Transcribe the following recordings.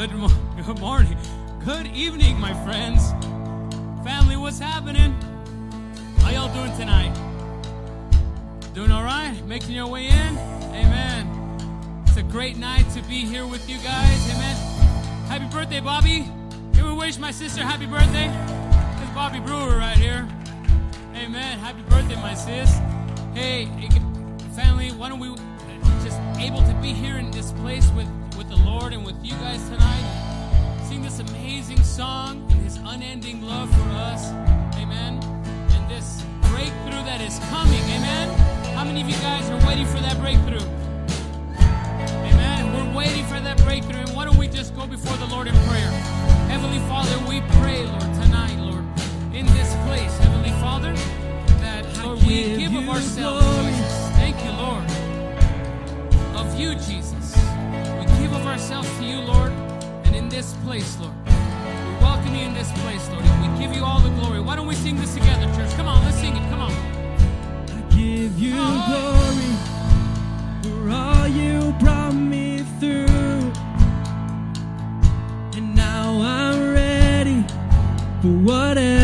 Good, mo- good morning. Good evening, my friends. Family, what's happening? How y'all doing tonight? Doing all right? Making your way in? Amen. It's a great night to be here with you guys. Amen. Happy birthday, Bobby. Can we wish my sister happy birthday? It's Bobby Brewer right here. Amen. Happy birthday, my sis. Hey, family, why don't we just able to be here in this place with, with the Lord and with you guys tonight? Sing this amazing song and his unending love for us. Amen. And this breakthrough that is coming. Amen. How many of you guys are waiting for that breakthrough? Amen. We're waiting for that breakthrough. And why don't we just go before the Lord in prayer? Heavenly Father, we pray, Lord, tonight, Lord, in this place, Heavenly Father, that, Lord, we give of ourselves. Thank you, Lord. Of you, Jesus. Ourselves to you, Lord, and in this place, Lord. We welcome you in this place, Lord, and we give you all the glory. Why don't we sing this together, church? Come on, let's sing it. Come on. I give you uh-huh. glory for all you brought me through. And now I'm ready for whatever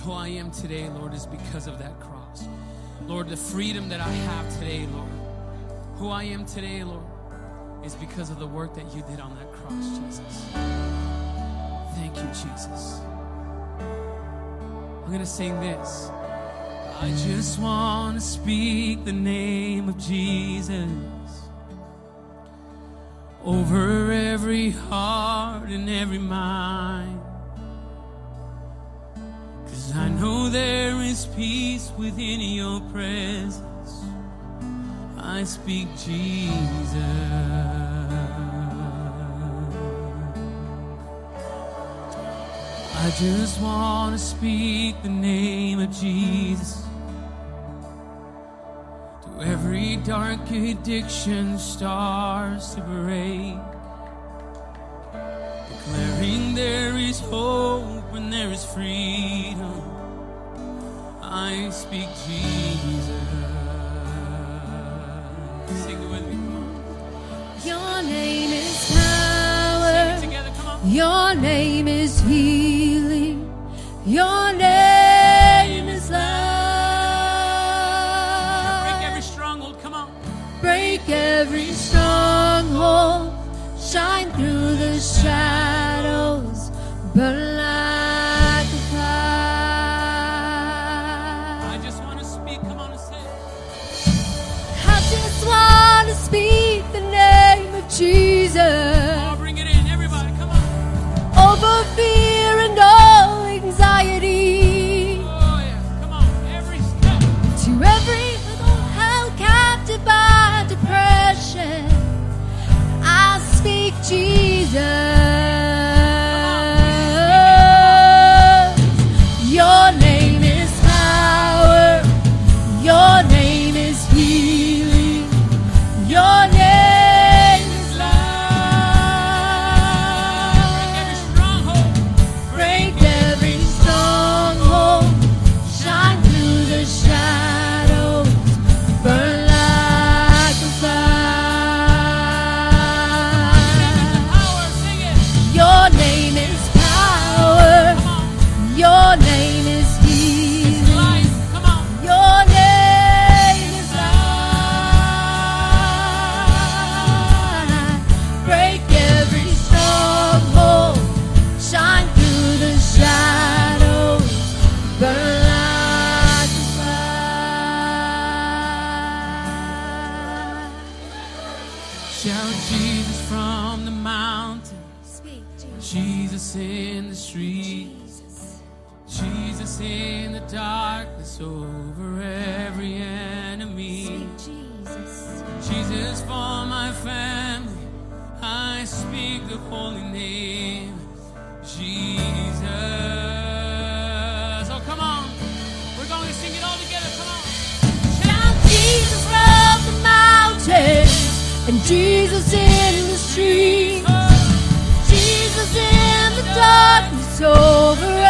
who I am today, Lord, is because of that cross. Lord, the freedom that I have today, Lord, who I am today, Lord, is because of the work that you did on that cross, Jesus. Thank you, Jesus. I'm going to sing this. I just want to speak the name of Jesus over every heart and every mind. There is peace within your presence. I speak Jesus. I just want to speak the name of Jesus. To every dark addiction starts to break. Declaring there is hope and there is freedom. I speak Jesus. Sing it with me. Your name is power. together. Your name is healing. Your name over every enemy. Speak, Jesus. Jesus for my family. I speak the holy name. Jesus. Oh, come on. We're going to sing it all together. Come on. Shout Jesus from the mountain and Jesus in the street. Jesus in the darkness over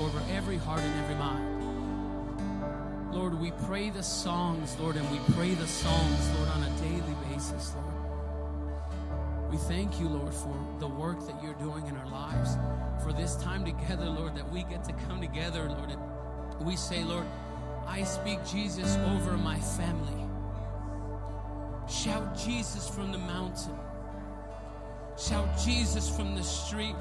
Over every heart and every mind. Lord, we pray the songs, Lord, and we pray the songs, Lord, on a daily basis, Lord. We thank you, Lord, for the work that you're doing in our lives, for this time together, Lord, that we get to come together, Lord. And we say, Lord, I speak Jesus over my family. Shout Jesus from the mountain. Shout Jesus from the street.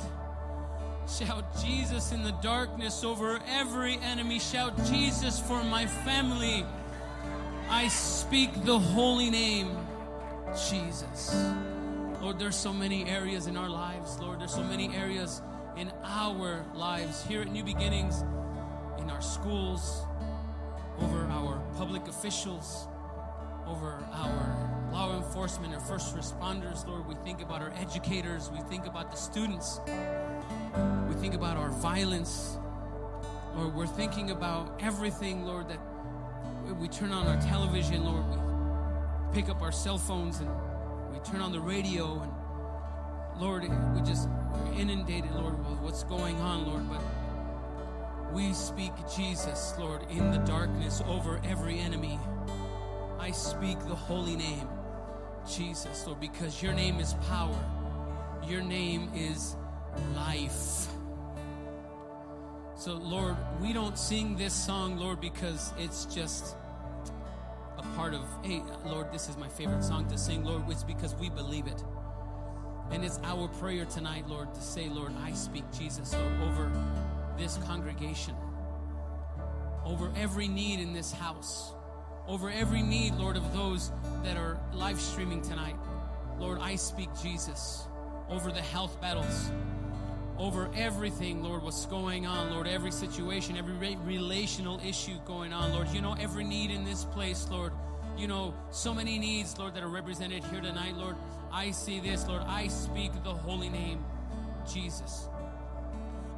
Shout Jesus in the darkness over every enemy. Shout Jesus for my family. I speak the holy name, Jesus. Lord, there's so many areas in our lives, Lord. There's so many areas in our lives here at New Beginnings, in our schools, over our public officials, over our law enforcement or first responders, Lord. We think about our educators, we think about the students, we think about our violence, Lord. We're thinking about everything, Lord, that we turn on our television, Lord. We pick up our cell phones and we turn on the radio and Lord, we just we're inundated, Lord, with what's going on, Lord, but we speak Jesus, Lord, in the darkness over every enemy. I speak the holy name, Jesus, Lord, because your name is power. Your name is life. So, Lord, we don't sing this song, Lord, because it's just a part of, hey, Lord, this is my favorite song to sing, Lord, it's because we believe it. And it's our prayer tonight, Lord, to say, Lord, I speak Jesus, Lord, over this congregation, over every need in this house, over every need, Lord, of those that are live streaming tonight. Lord, I speak Jesus over the health battles, over everything, Lord, what's going on, Lord, every situation, every relational issue going on, Lord. You know every need in this place, Lord. You know so many needs, Lord, that are represented here tonight, Lord. I see this, Lord. I speak the holy name, Jesus.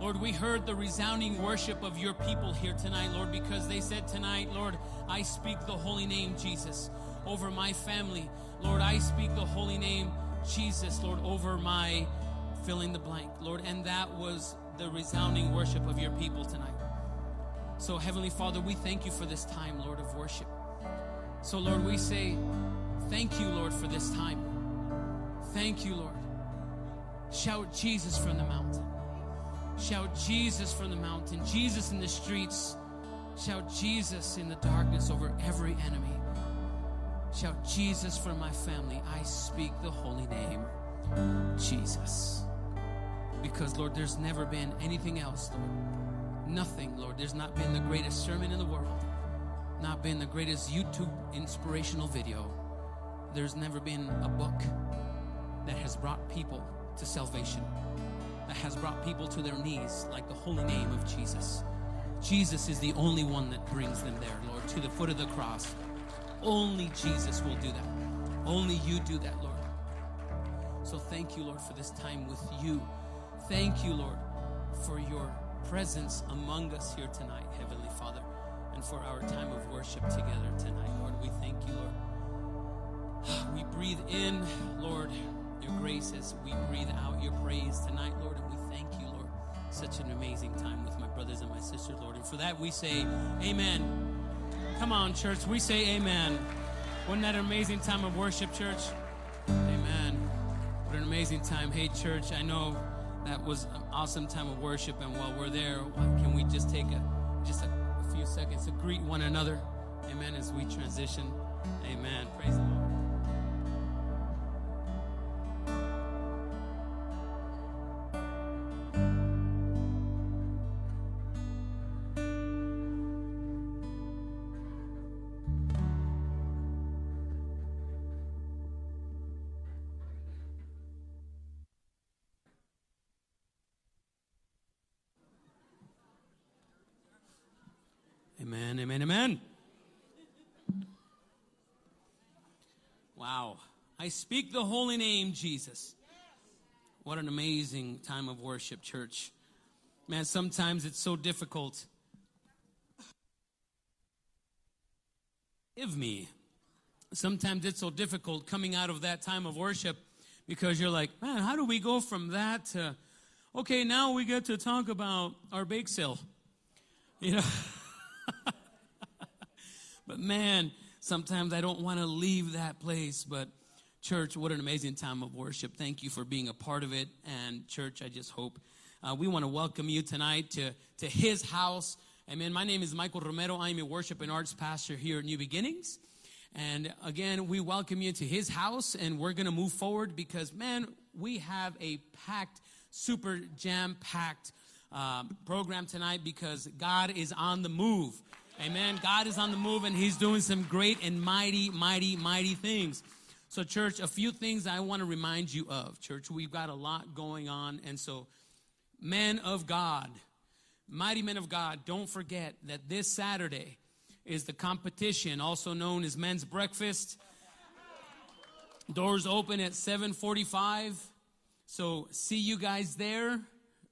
Lord, we heard the resounding worship of your people here tonight, Lord, because they said tonight, Lord, I speak the holy name, Jesus, over my family. Lord, I speak the holy name, Jesus, Lord, over my fill in the blank, Lord. And that was the resounding worship of your people tonight. So, Heavenly Father, we thank you for this time, Lord, of worship. So, Lord, we say, thank you, Lord, for this time. Thank you, Lord. Shout Jesus from the mountain. Shout Jesus from the mountain. Jesus in the streets. Shout Jesus in the darkness over every enemy. Shout Jesus for my family. I speak the holy name, Jesus. Because, Lord, there's never been anything else, Lord. Nothing, Lord. There's not been the greatest sermon in the world, not been the greatest YouTube inspirational video. There's never been a book that has brought people to salvation, that has brought people to their knees like the holy name of Jesus. Jesus is the only one that brings them there, Lord, to the foot of the cross. Only Jesus will do that. Only you do that, Lord. So thank you, Lord, for this time with you. Thank you, Lord, for your presence among us here tonight, Heavenly Father, and for our time of worship together tonight, Lord. We thank you, Lord. We breathe in, Lord, your grace as we breathe out your praise tonight, Lord, and we thank you, Lord. Such an amazing time with my brothers and my sisters, Lord. And for that, we say, Amen. Come on, church. We say amen. Wasn't that an amazing time of worship, church? Amen. What an amazing time. Hey, church, I know that was an awesome time of worship, and while we're there, can we just take a just a, a few seconds to greet one another? Amen. As we transition. Amen. Praise the Lord. Amen, amen, amen. Wow. I speak the holy name, Jesus. What an amazing time of worship, church. Man, sometimes it's so difficult. Give me. Sometimes it's so difficult coming out of that time of worship because you're like, man, how do we go from that to, okay, now we get to talk about our bake sale? You know? But man, sometimes I don't want to leave that place. But church, what an amazing time of worship. Thank you for being a part of it. And church, I just hope uh, we want to welcome you tonight to, to his house. Amen. My name is Michael Romero. I'm a worship and arts pastor here at New Beginnings. And again, we welcome you to his house and we're going to move forward because, man, we have a packed, super jam packed uh, program tonight because God is on the move. Amen. God is on the move and he's doing some great and mighty, mighty, mighty things. So, church, a few things I want to remind you of. Church, we've got a lot going on. And so, men of God, mighty men of God, don't forget that this Saturday, is the competition, also known as men's breakfast. Doors open at 7:45. So see you guys there.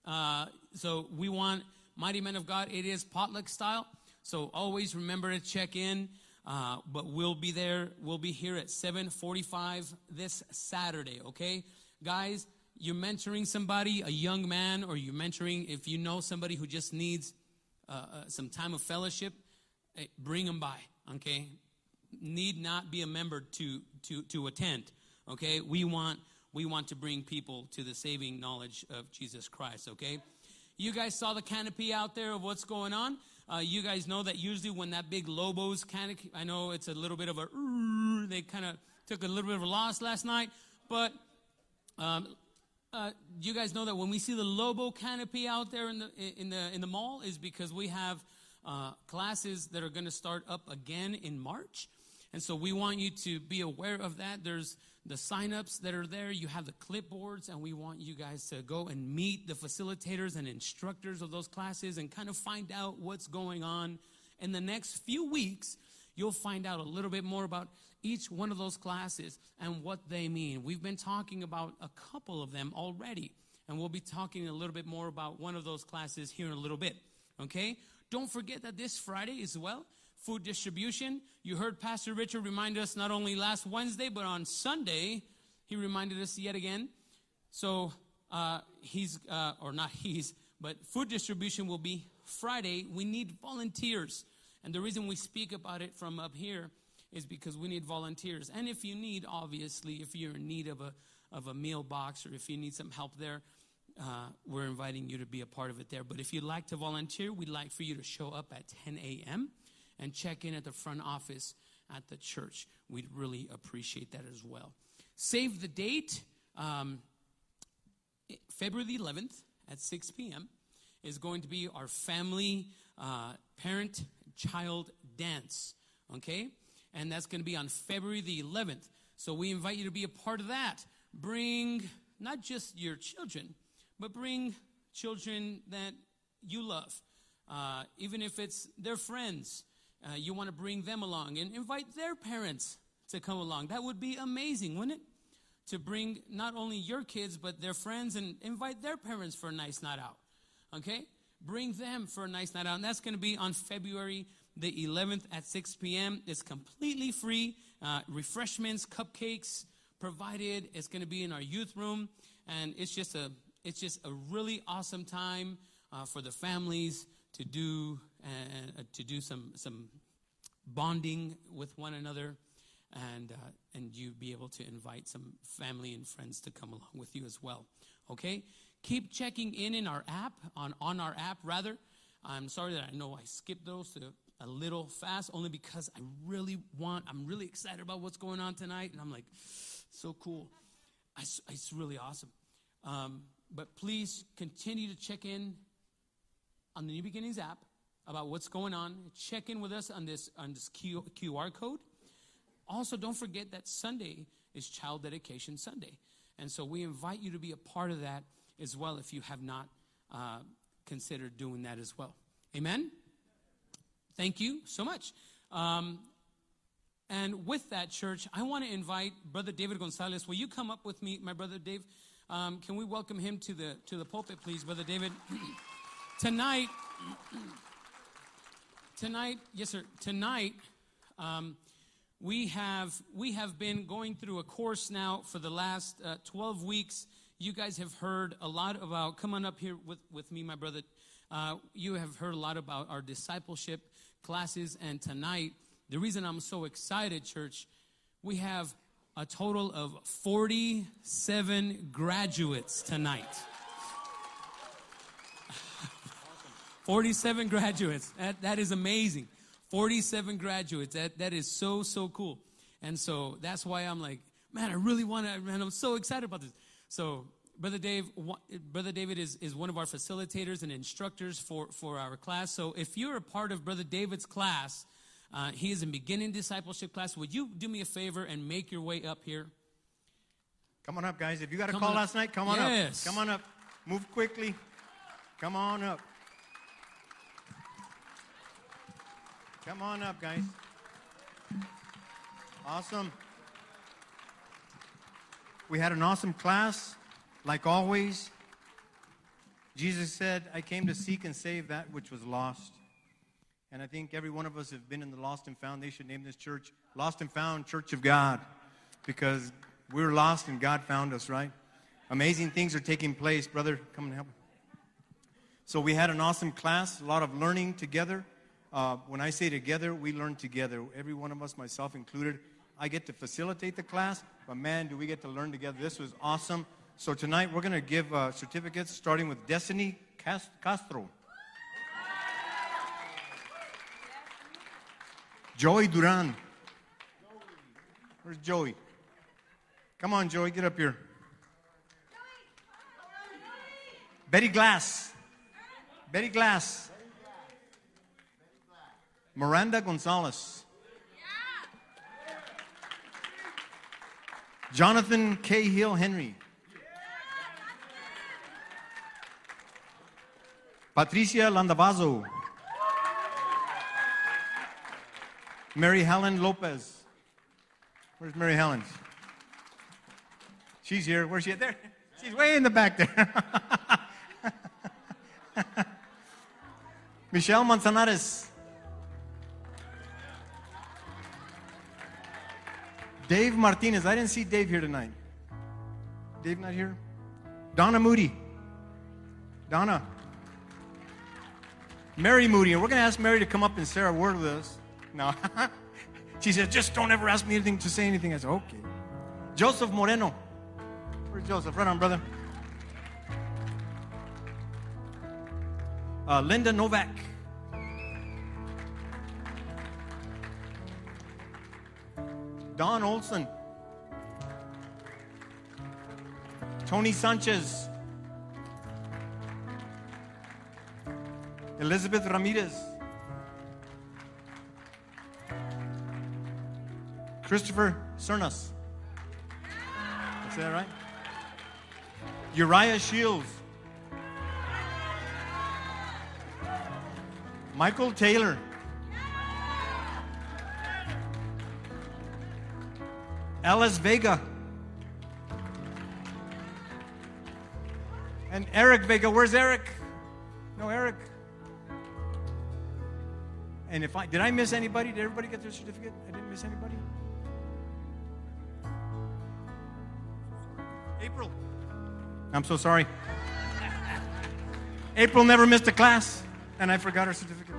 Uh, so we want mighty men of God. It is potluck style. So always remember to check in. Uh, but we'll be there. We'll be here at 7:45 this Saturday. Okay, guys. You're mentoring somebody, a young man, or you're mentoring if you know somebody who just needs uh, uh some time of fellowship bring them by, okay? Need not be a member to, to, to attend, okay? We want, we want to bring people to the saving knowledge of Jesus Christ, okay? You guys saw the canopy out there of what's going on. Uh, you guys know that usually when that big Lobos canopy, I know it's a little bit of a, they kind of took a little bit of a loss last night, but um, uh, you guys know that when we see the Lobo canopy out there in the in the in the mall is because we have uh, classes that are going to start up again in March. And so we want you to be aware of that. There's the signups that are there. You have the clipboards, and we want you guys to go and meet the facilitators and instructors of those classes and kind of find out what's going on. In the next few weeks, you'll find out a little bit more about each one of those classes and what they mean. We've been talking about a couple of them already, and we'll be talking a little bit more about one of those classes here in a little bit. Okay? Don't forget that this Friday as well, food distribution. You heard Pastor Richard remind us not only last Wednesday, but on Sunday, he reminded us yet again. So uh, he's, uh, or not he's, but food distribution will be Friday. We need volunteers. And the reason we speak about it from up here is because we need volunteers. And if you need, obviously, if you're in need of a, of a meal box or if you need some help there, uh, we're inviting you to be a part of it there. But if you'd like to volunteer, we'd like for you to show up at 10 a.m. and check in at the front office at the church. We'd really appreciate that as well. Save the date. Um, February the 11th at 6 p.m. is going to be our family uh, parent child dance. Okay? And that's going to be on February the 11th. So we invite you to be a part of that. Bring not just your children, but bring children that you love. Uh, even if it's their friends, uh, you want to bring them along and invite their parents to come along. That would be amazing, wouldn't it? To bring not only your kids, but their friends and invite their parents for a nice night out. Okay? Bring them for a nice night out. And that's going to be on February the 11th at 6 p.m. It's completely free. Uh, refreshments, cupcakes provided. It's going to be in our youth room. And it's just a it's just a really awesome time uh, for the families to do uh, to do some some bonding with one another, and uh, and you be able to invite some family and friends to come along with you as well. Okay, keep checking in in our app on on our app rather. I'm sorry that I know I skipped those to a little fast, only because I really want. I'm really excited about what's going on tonight, and I'm like, so cool. I, it's really awesome. Um, but please continue to check in on the New Beginnings app about what's going on. Check in with us on this on this Q, QR code. Also, don't forget that Sunday is Child Dedication Sunday, and so we invite you to be a part of that as well if you have not uh, considered doing that as well. Amen. thank you so much. Um, and with that, church, I want to invite Brother David Gonzalez. Will you come up with me, my brother Dave? Um, can we welcome him to the to the pulpit, please, Brother David? tonight, tonight, yes, sir. Tonight, um, we have we have been going through a course now for the last uh, 12 weeks. You guys have heard a lot about. Come on up here with with me, my brother. Uh, you have heard a lot about our discipleship classes, and tonight the reason I'm so excited, church, we have a total of 47 graduates tonight. 47 graduates. That, that is amazing. 47 graduates. That, that is so, so cool. And so that's why I'm like, man, I really want to, man, I'm so excited about this. So, Brother Dave, Brother David is, is one of our facilitators and instructors for, for our class. So if you're a part of Brother David's class, uh, he is in beginning discipleship class. Would you do me a favor and make your way up here? Come on up, guys. If you got a come call last night, come on yes. up. Come on up. Move quickly. Come on up. Come on up, guys. Awesome. We had an awesome class, like always. Jesus said, I came to seek and save that which was lost. And I think every one of us have been in the Lost and Found. They should name this church Lost and Found Church of God because we're lost and God found us, right? Amazing things are taking place. Brother, come and help. So we had an awesome class, a lot of learning together. Uh, when I say together, we learn together. Every one of us, myself included. I get to facilitate the class, but man, do we get to learn together. This was awesome. So tonight we're going to give uh, certificates starting with Destiny Castro. Joey Duran. Where's Joey? Come on, Joey, get up here. Betty Glass. Betty Glass. Miranda Gonzalez. Jonathan Cahill Henry. Patricia Landavazo. Mary Helen Lopez. Where's Mary Helen? She's here. Where's she at? There. She's way in the back there. Michelle Manzanares. Dave Martinez. I didn't see Dave here tonight. Dave not here? Donna Moody. Donna. Mary Moody. And we're going to ask Mary to come up and say a word with us. No. she said, just don't ever ask me anything to say anything. I said, okay. Joseph Moreno. Where's Joseph? Right on, brother. Uh, Linda Novak. Don Olson. Tony Sanchez. Elizabeth Ramirez. Christopher Cernas. Is that right? Uriah Shields. Michael Taylor. Alice Vega. And Eric Vega. Where's Eric? No, Eric. And if I did I miss anybody? Did everybody get their certificate? I didn't miss anybody? April. I'm so sorry. April never missed a class, and I forgot her certificate.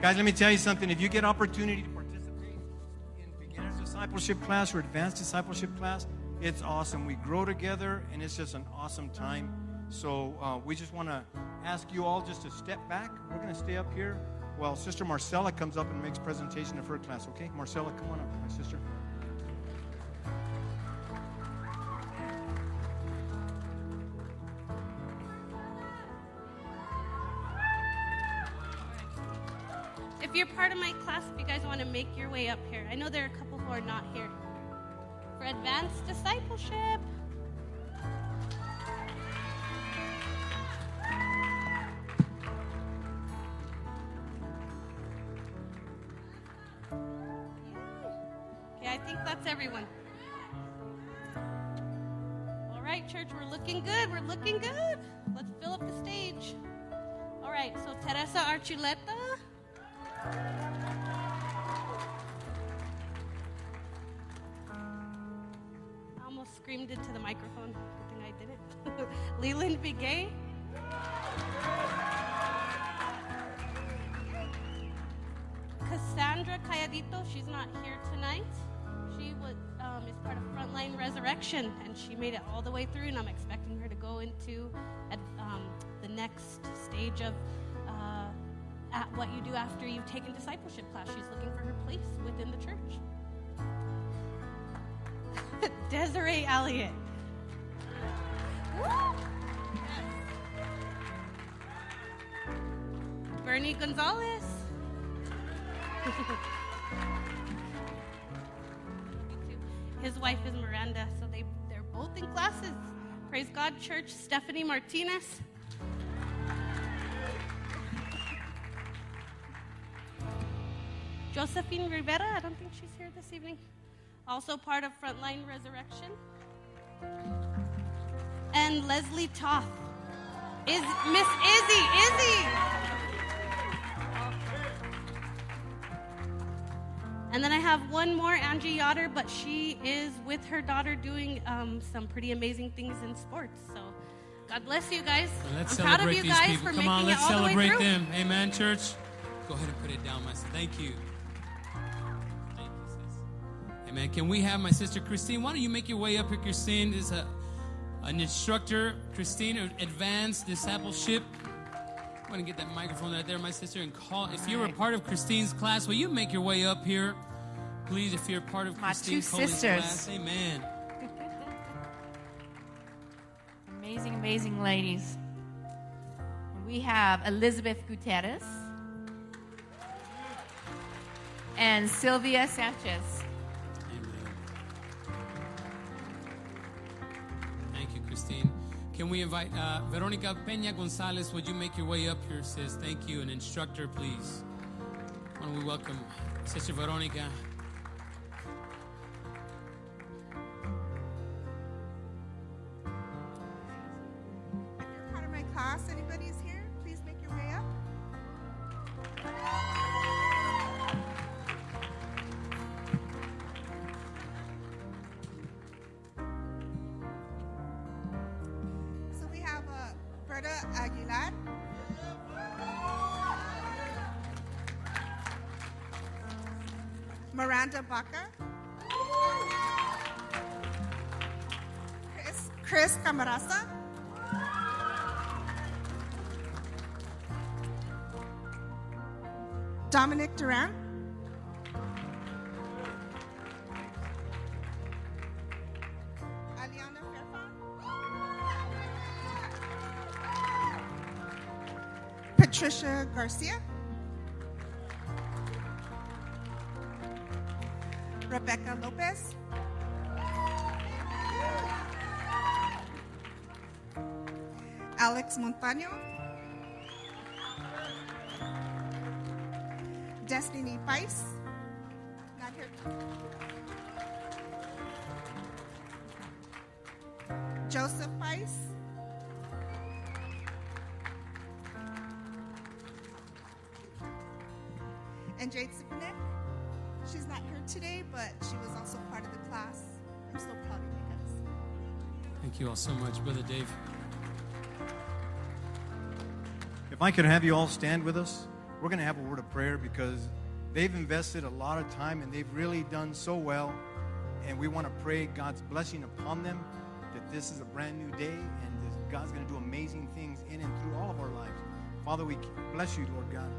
Guys, let me tell you something. If you get opportunity to discipleship class or advanced discipleship class, it's awesome. We grow together, and it's just an awesome time. So uh, we just want to ask you all just to step back. We're going to stay up here while Sister Marcella comes up and makes presentation of her class. Okay, Marcella, come on up, my sister. if you're part of my class, if you guys want to make your way up here, I know there are a couple are not here. For advanced discipleship. Okay, I think that's everyone. All right, church, we're looking good. We're looking good. Let's fill up the stage. All right, so Teresa Archuleta. Bigay. Cassandra Calladito, she's not here tonight. She was, um, is part of Frontline Resurrection, and she made it all the way through, and I'm expecting her to go into um, the next stage of uh, at what you do after you've taken discipleship class. She's looking for her place within the church. Desiree Elliott. Woo! Bernie Gonzalez. His wife is Miranda, so they, they're both in classes. Praise God, church. Stephanie Martinez. Josephine Rivera, I don't think she's here this evening. Also part of Frontline Resurrection. And Leslie Toth. Is Miss Izzy, Izzy. And then I have one more, Angie Yoder, but she is with her daughter doing um, some pretty amazing things in sports. So God bless you guys. Let's I'm proud celebrate of you these guys people. for Come making on, let's it all the way celebrate through. them. Amen, church. Go ahead and put it down, my sister. Thank you. Thank you, sis. Amen. Can we have my sister Christine? Why don't you make your way up here, Christine? Is a an instructor, Christine, of advanced discipleship. I'm gonna get that microphone right there, my sister, and call. If you're a part of Christine's class, will you make your way up here, please? If you're part of My Christine two Coley's sisters. class, Amen. Amazing, amazing ladies. We have Elizabeth Gutierrez and Sylvia Sanchez. Can we invite uh, Veronica Peña Gonzalez? Would you make your way up here, sis? Thank you. An instructor, please. Why don't we welcome Sister Veronica? Garcia. Rebecca Lopez. Alex Montaño. Destiny Weiss. And Jade Sipanek. She's not here today, but she was also part of the class. I'm so proud of you guys. Thank you all so much, Brother Dave. If I could have you all stand with us, we're going to have a word of prayer because they've invested a lot of time and they've really done so well. And we want to pray God's blessing upon them that this is a brand new day and that God's going to do amazing things in and through all of our lives. Father, we bless you, Lord God,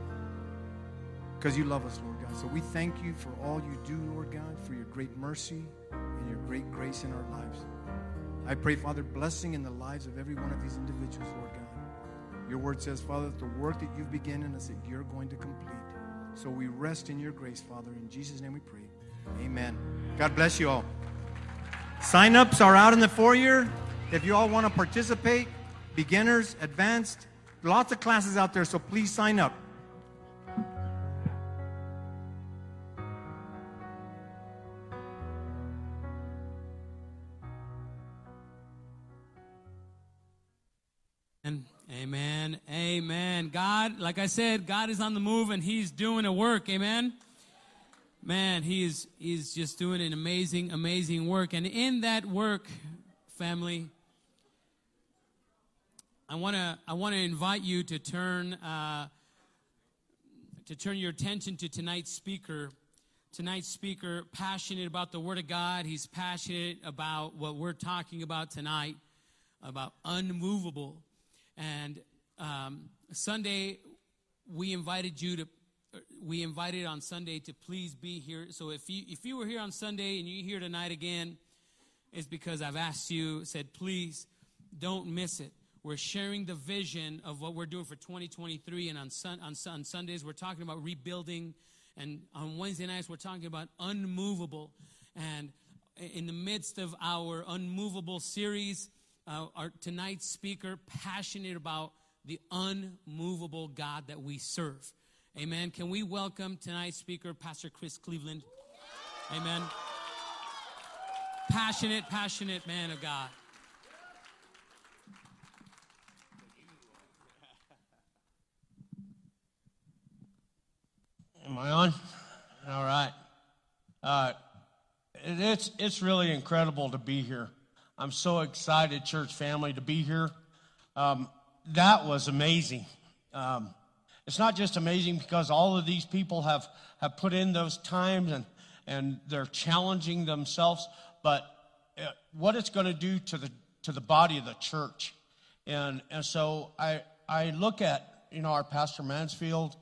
because you love us, Lord God. So we thank you for all you do, Lord God, for your great mercy and your great grace in our lives. I pray, Father, blessing in the lives of every one of these individuals, Lord God. Your word says, Father, that the work that you've begun in us, that you're going to complete. So we rest in your grace, Father. In Jesus' name we pray. Amen. God bless you all. Sign ups are out in the foyer. If you all want to participate, beginners, advanced, lots of classes out there, so please sign up. Like I said, God is on the move and He's doing a work. Amen. Man, He's He's just doing an amazing, amazing work. And in that work, family, I wanna I wanna invite you to turn uh, to turn your attention to tonight's speaker. Tonight's speaker, passionate about the Word of God. He's passionate about what we're talking about tonight, about unmovable. And um, Sunday, we invited you to, we invited on Sunday to please be here. So if you if you were here on Sunday and you're here tonight again, it's because I've asked you, said please don't miss it. We're sharing the vision of what we're doing for 2023, and on, sun, on, on Sundays we're talking about rebuilding, and on Wednesday nights we're talking about unmovable. And in the midst of our unmovable series, uh, our tonight's speaker passionate about the unmovable God that we serve. Amen. Can we welcome tonight's speaker, Pastor Chris Cleveland? Amen. Passionate, passionate man of God. Am I on? All right. Uh, it's it's really incredible to be here. I'm so excited, church family, to be here. Um, that was amazing. Um, it's not just amazing because all of these people have have put in those times and and they're challenging themselves, but uh, what it's going to do to the to the body of the church. And and so I I look at you know our pastor Mansfield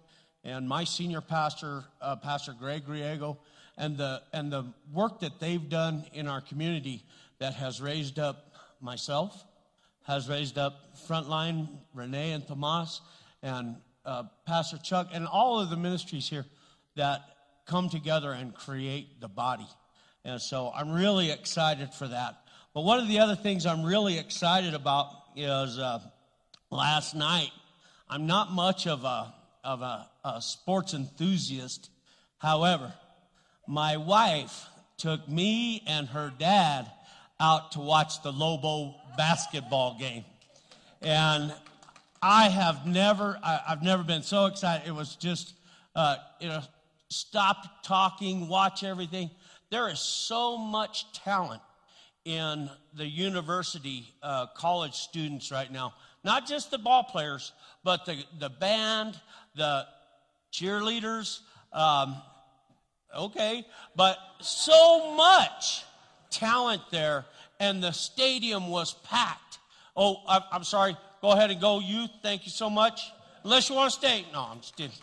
and my senior pastor, uh, Pastor Greg Griego, and the and the work that they've done in our community that has raised up myself, has raised up Frontline, Renee and Tomas, and uh, Pastor Chuck, and all of the ministries here that come together and create the body. And so I'm really excited for that. But one of the other things I'm really excited about is uh, last night. I'm not much of a of a, a sports enthusiast. However, my wife took me and her dad out to watch the Lobo basketball game. And I have never, I, have never been so excited. It was just, uh, you know, stop talking, watch everything. There is so much talent in the university uh, college students right now. Not just the ball players, but the, the band, the cheerleaders. Um, okay, but so much talent there, and the stadium was packed. Oh, I, I'm sorry. Go ahead and go, youth. Thank you so much. Unless you want to stay. No, I'm just kidding.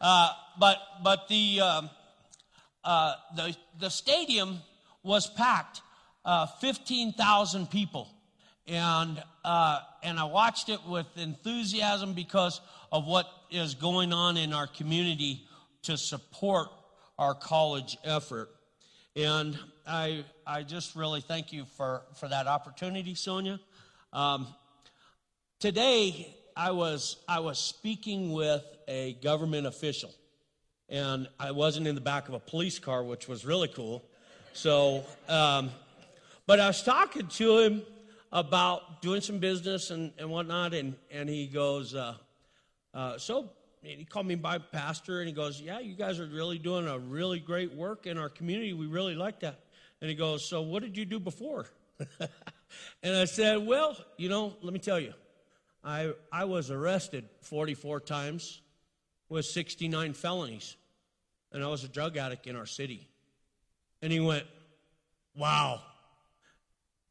Uh, but but the, um, uh, the the stadium was packed, uh, fifteen thousand people, and uh, and I watched it with enthusiasm because of what is going on in our community to support our college effort. And I, I just really thank you for, for that opportunity, Sonia. Um, today, I was, I was speaking with a government official, and I wasn't in the back of a police car, which was really cool. So, um, but I was talking to him about doing some business and, and whatnot, and, and he goes, uh, uh, so he called me by pastor and he goes, Yeah, you guys are really doing a really great work in our community. We really like that. And he goes, So what did you do before? and I said, Well, you know, let me tell you, I, I was arrested 44 times with 69 felonies, and I was a drug addict in our city. And he went, Wow.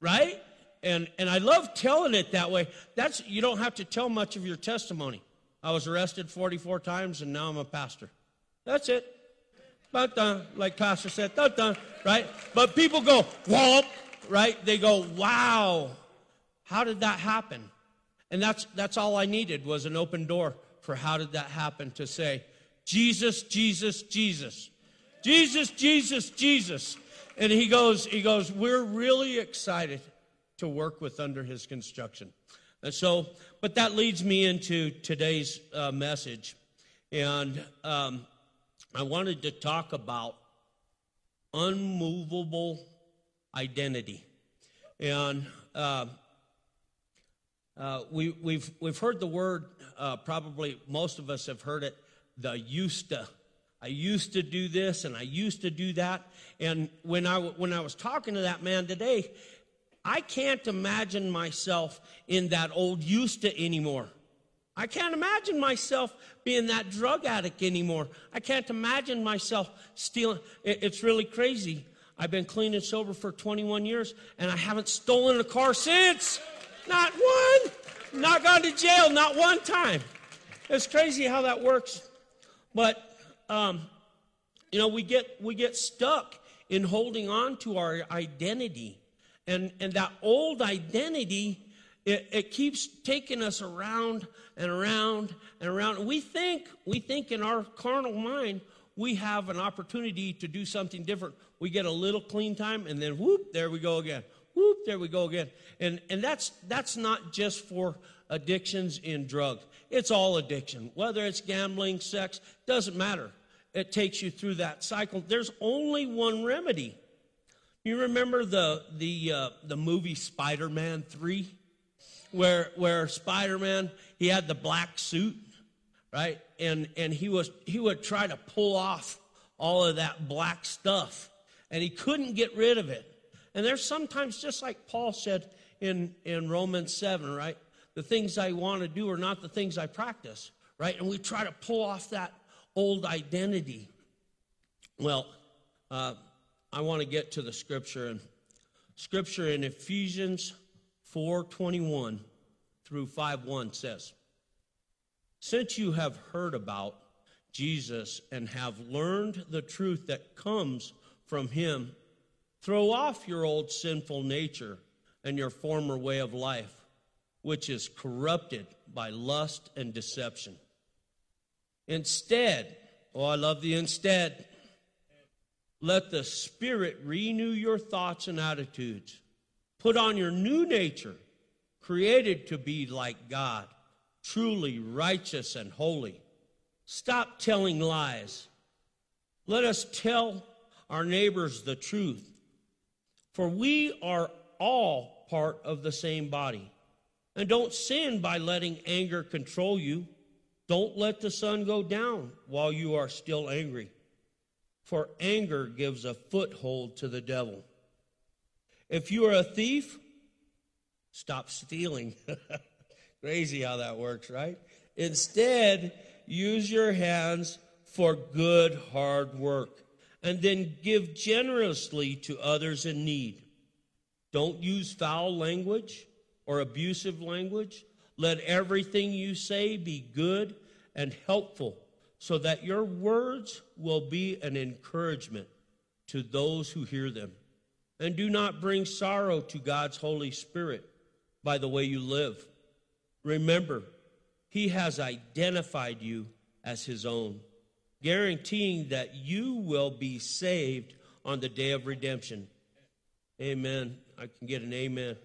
Right? And, and I love telling it that way. That's, you don't have to tell much of your testimony. I was arrested 44 times and now I'm a pastor. That's it. Uh, like Pastor said, dun, dun, right? But people go, whoop, right? They go, wow, how did that happen? And that's, that's all I needed was an open door for how did that happen to say, Jesus, Jesus, Jesus. Jesus, Jesus, Jesus. And he goes, he goes, we're really excited to work with under his construction. And so, but that leads me into today's uh, message. And um, I wanted to talk about unmovable identity. And uh, Uh, we, we've, we've heard the word, uh, probably most of us have heard it, the used to. I used to do this and I used to do that. And when I, when I was talking to that man today, I can't imagine myself in that old to anymore. I can't imagine myself being that drug addict anymore. I can't imagine myself stealing. It's really crazy. I've been clean and sober for 21 years and I haven't stolen a car since. Not one. Not gone to jail, not one time. It's crazy how that works. But, um, you know, we get, we get stuck in holding on to our identity. And, and that old identity, it, it keeps taking us around and around and around. We think, we think in our carnal mind, we have an opportunity to do something different. We get a little clean time and then whoop, there we go again. Whoop, there we go again. And, and that's, that's not just for addictions in drugs. It's all addiction. Whether it's gambling, sex, doesn't matter. It takes you through that cycle. There's only one remedy. You remember the, the, uh, the movie Spider-Man 3? Where, where Spider-Man, he had the black suit, right? And, and he was, he would try to pull off all of that black stuff and he couldn't get rid of it. And there's sometimes, just like Paul said in, in Romans 7, right? The things I want to do are not the things I practice, right? And we try to pull off that old identity. Well, uh, I want to get to the scripture and scripture in Ephesians 4:21 through 5:1 says, "Since you have heard about Jesus and have learned the truth that comes from him, throw off your old sinful nature and your former way of life, which is corrupted by lust and deception. Instead, oh, I love the instead. Let the Spirit renew your thoughts and attitudes. Put on your new nature, created to be like God, truly righteous and holy. Stop telling lies. Let us tell our neighbors the truth. For we are all part of the same body. And don't sin by letting anger control you. Don't let the sun go down while you are still angry. For anger gives a foothold to the devil. If you are a thief, stop stealing. Crazy how that works, right? Instead, use your hands for good, hard work and then give generously to others in need. Don't use foul language or abusive language. Let everything you say be good and helpful so that your words will be an encouragement to those who hear them. And do not bring sorrow to God's Holy Spirit by the way you live. Remember, He has identified you as His own guaranteeing that you will be saved on the day of redemption. Amen. I can get an amen.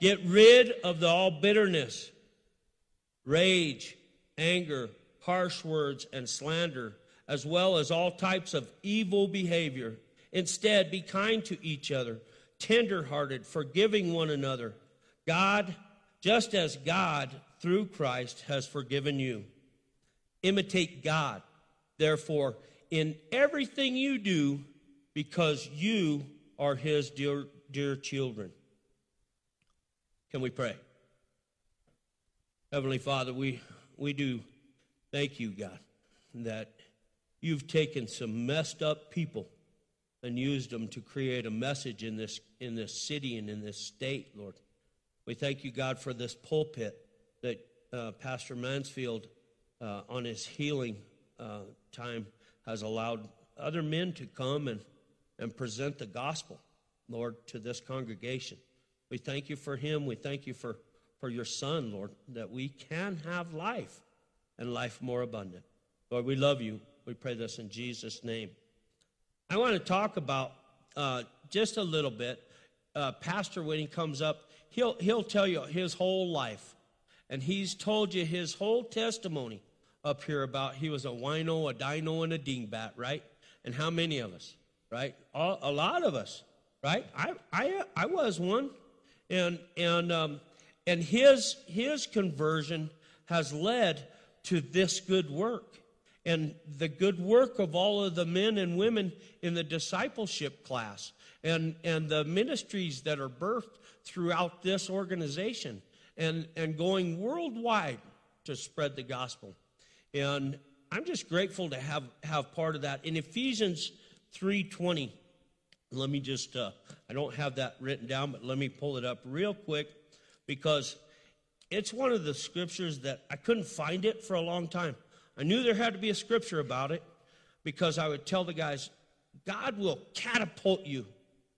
Get rid of the all bitterness, rage, anger, harsh words, and slander, as well as all types of evil behavior. Instead, be kind to each other, tenderhearted, forgiving one another. God, just as God, through Christ, has forgiven you. Imitate God therefore, in everything you do, because you are his dear, dear children. Can we pray? Heavenly Father, we, we do thank you, God, that you've taken some messed up people and used them to create a message in this, in this city and in this state, Lord. We thank you, God, for this pulpit that uh, Pastor Mansfield, uh, on his healing uh, time has allowed other men to come and, and present the gospel, Lord, to this congregation. We thank you for him. We thank you for, for your son, Lord, that we can have life and life more abundant. Lord, we love you. We pray this in Jesus' name. I want to talk about uh, just a little bit. Uh, Pastor, when he comes up, he'll, he'll tell you his whole life. And he's told you his whole testimony up here about he was a wino, a dino, and a dingbat, right? And how many of us, right? All, a lot of us, right? I, I, I was one, and and um, and his, his conversion has led to this good work. And the good work of all of the men and women in the discipleship class and, and the ministries that are birthed throughout this organization and, and going worldwide to spread the gospel. And I'm just grateful to have, have part of that. In Ephesians 3.20, let me just, uh, I don't have that written down, but let me pull it up real quick because it's one of the scriptures that I couldn't find it for a long time. I knew there had to be a scripture about it because I would tell the guys, God will catapult you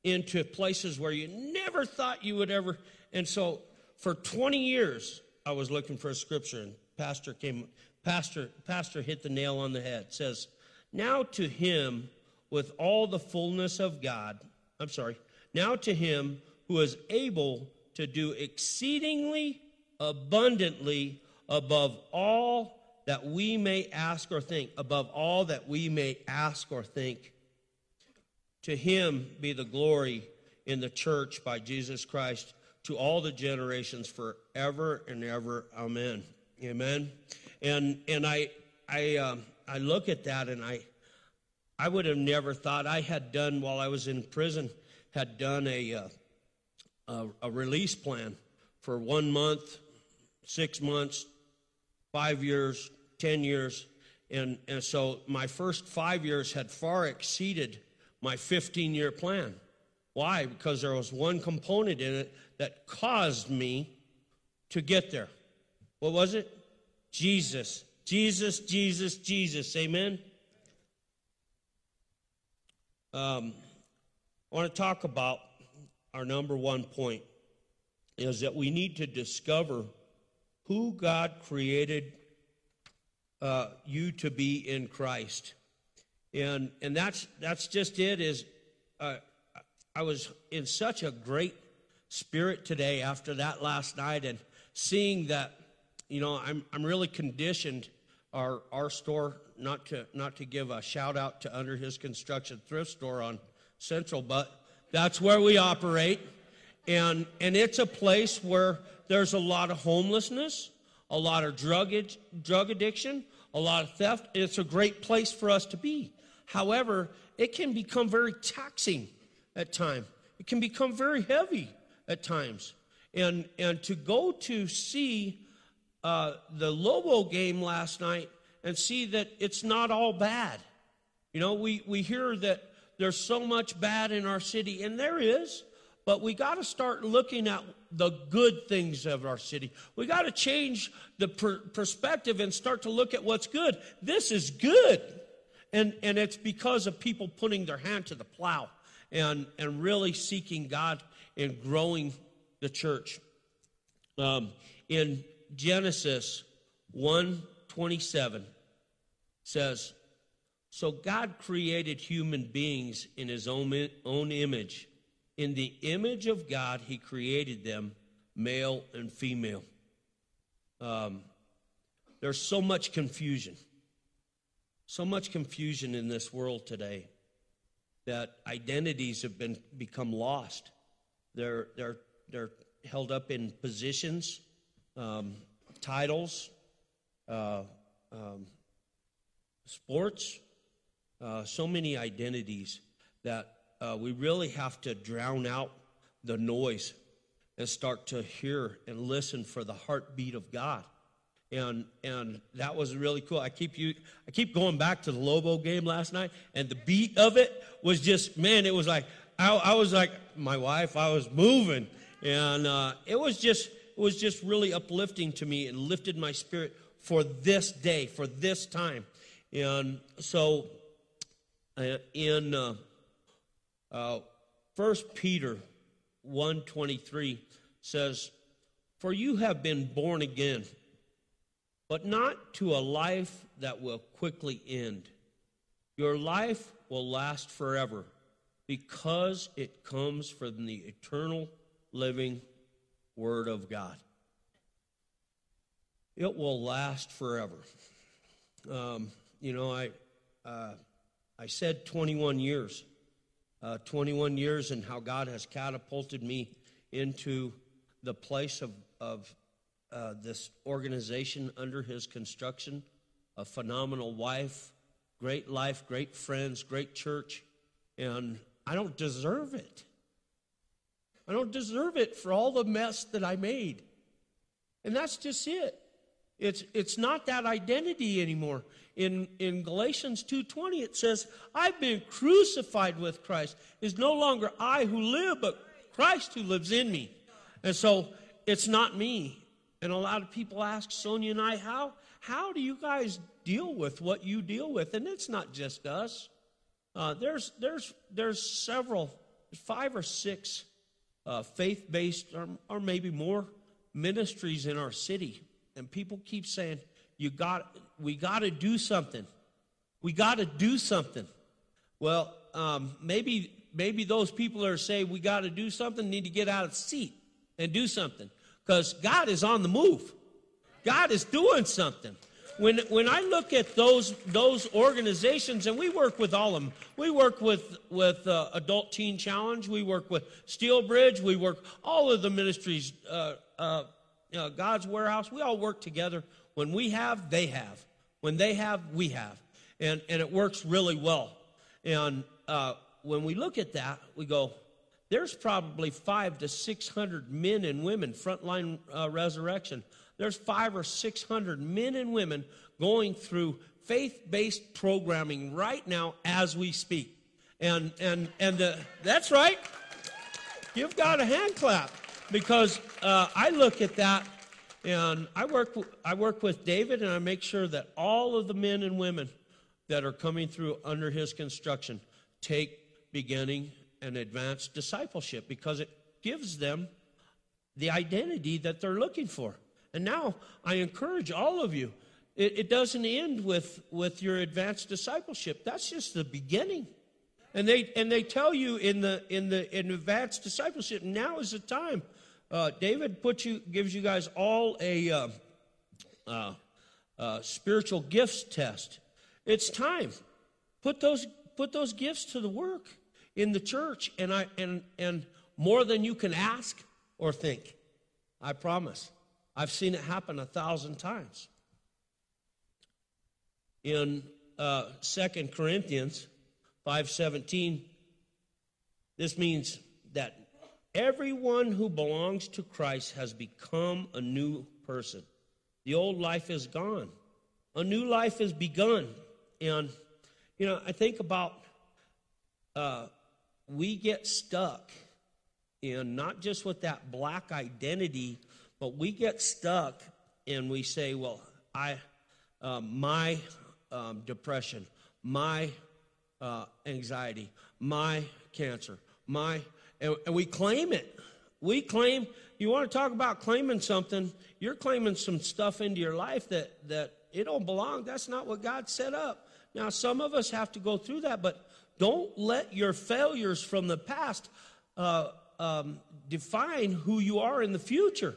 into places where you never thought you would ever. And so for 20 years, I was looking for a scripture, and Pastor came, Pastor, Pastor hit the nail on the head. Says, Now to him with all the fullness of God, I'm sorry, now to him who is able to do exceedingly abundantly above all that we may ask or think, above all that we may ask or think. To him be the glory in the church by Jesus Christ to all the generations forever and ever. Amen. Amen. And and I I um, I look at that and I I would have never thought I had done while I was in prison had done a uh, a, a release plan for one month, six months, five years, 10 years. And, and so my first five years had far exceeded my 15 year plan. Why? Because there was one component in it that caused me to get there. What was it? Jesus. Jesus, Jesus, Jesus. Amen. Um, I want to talk about our number one point is that we need to discover who God created uh, you to be in Christ. And, and that's, that's just it is uh, I was in such a great spirit today after that last night and seeing that, you know, I'm, I'm really conditioned our, our store, not to, not to give a shout out to Under His Construction Thrift Store on Central, but that's where we operate. And, and it's a place where there's a lot of homelessness, a lot of drug, drug addiction, a lot of theft. It's a great place for us to be. However, it can become very taxing at times. It can become very heavy at times. And, and to go to see uh, the Lobo game last night and see that it's not all bad. You know, we, we hear that there's so much bad in our city, and there is, but we got to start looking at the good things of our city. We got to change the per- perspective and start to look at what's good. This is good. And, and it's because of people putting their hand to the plow and, and really seeking God and growing the church. Um, in Genesis 1:27 says, "So God created human beings in his own, own image. In the image of God he created them, male and female." Um, there's so much confusion. So much confusion in this world today that identities have been become lost. They're they're they're held up in positions, um, titles, uh, um, sports, uh, so many identities that uh, we really have to drown out the noise and start to hear and listen for the heartbeat of God. And and that was really cool. I keep you I keep going back to the Lobo game last night, and the beat of it was just man. It was like I, I was like my wife. I was moving, and uh, it was just it was just really uplifting to me and lifted my spirit for this day, for this time. And so, uh, in uh, uh, First Peter one twenty three says, "For you have been born again." but not to a life that will quickly end. Your life will last forever because it comes from the eternal living Word of God. It will last forever. Um, you know, I, uh, I said 21 years. Uh, 21 years and how God has catapulted me into the place of, of uh, this organization under his construction. A phenomenal wife, great life, great friends, great church, and I don't deserve it. I don't deserve it for all the mess that I made. And that's just it. It's, it's not that identity anymore. In, in Galatians 2.20 it says, I've been crucified with Christ. It's no longer I who live, but Christ who lives in me. And so it's not me. And a lot of people ask Sonia and I, how, how do you guys deal with what you deal with? And it's not just us. Uh, there's, there's, there's several, five or six uh, faith based or, or maybe more ministries in our city. And people keep saying, you got, we got to do something. We got to do something. Well, um, maybe, maybe those people are saying we got to do something need to get out of seat and do something because God is on the move. God is doing something. When, when I look at those, those organizations, and we work with all of them, we work with, with uh, Adult Teen Challenge, we work with Steel Bridge, we work all of the ministries, uh, uh, God's Warehouse, we all work together. When we have, they have. When they have, we have. And, and it works really well. And uh, when we look at that, we go, there's probably five to 600 men and women, frontline uh, resurrection. There's five or 600 men and women going through faith based programming right now as we speak. And, and, and uh, that's right. You've got a hand clap because uh, I look at that and I work, I work with David and I make sure that all of the men and women that are coming through under his construction take beginning and advanced discipleship because it gives them the identity that they're looking for. And now I encourage all of you. It, it, doesn't end with, with your advanced discipleship. That's just the beginning. And they and they tell you in the in the in advanced discipleship now is the time. Uh, David puts you gives you guys all a uh, uh, uh spiritual gifts test. It's time. Put those put those gifts to the work in the church, and I and and more than you can ask or think. I promise. I've seen it happen a thousand times. In uh, 2 Corinthians 5.17, this means that everyone who belongs to Christ has become a new person. The old life is gone. A new life has begun. And, you know, I think about uh, we get stuck in not just with that black identity but we get stuck and we say, well, I, uh, my um, depression, my uh, anxiety, my cancer, my, and, and we claim it. We claim, you want to talk about claiming something, you're claiming some stuff into your life that, that it don't belong. That's not what God set up. Now, some of us have to go through that, but don't let your failures from the past uh, um, define who you are in the future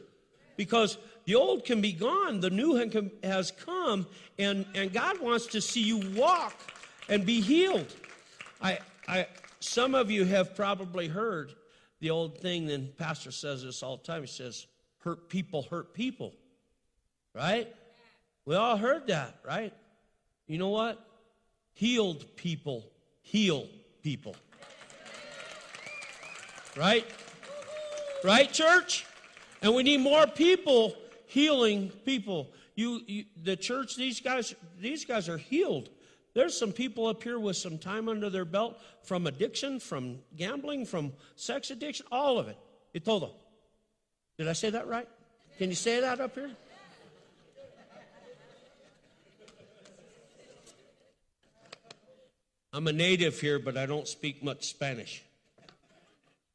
because the old can be gone, the new has come, and, and God wants to see you walk and be healed. I, I, some of you have probably heard the old thing, and Pastor says this all the time. He says, hurt people hurt people, right? We all heard that, right? You know what? Healed people heal people. Right? Right, church? And we need more people healing people. You, you, the church, these guys, these guys are healed. There's some people up here with some time under their belt from addiction, from gambling, from sex addiction, all of it. Y todo. Did I say that right? Can you say that up here? I'm a native here, but I don't speak much Spanish.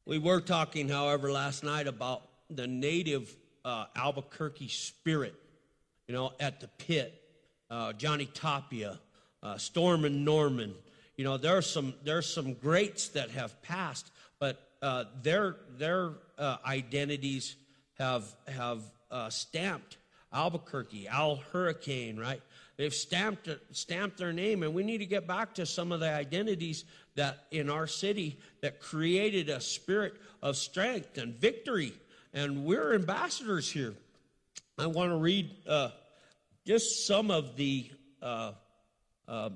We were talking, however, last night about the native uh, Albuquerque spirit, you know, at the pit. Uh, Johnny Tapia, uh, Storm and Norman. You know, there are some there are some greats that have passed, but uh, their their uh, identities have have uh, stamped Albuquerque, Al Hurricane, right? They've stamped stamped their name, and we need to get back to some of the identities that in our city that created a spirit of strength and victory and we're ambassadors here. I want to read uh, just some of the uh, uh,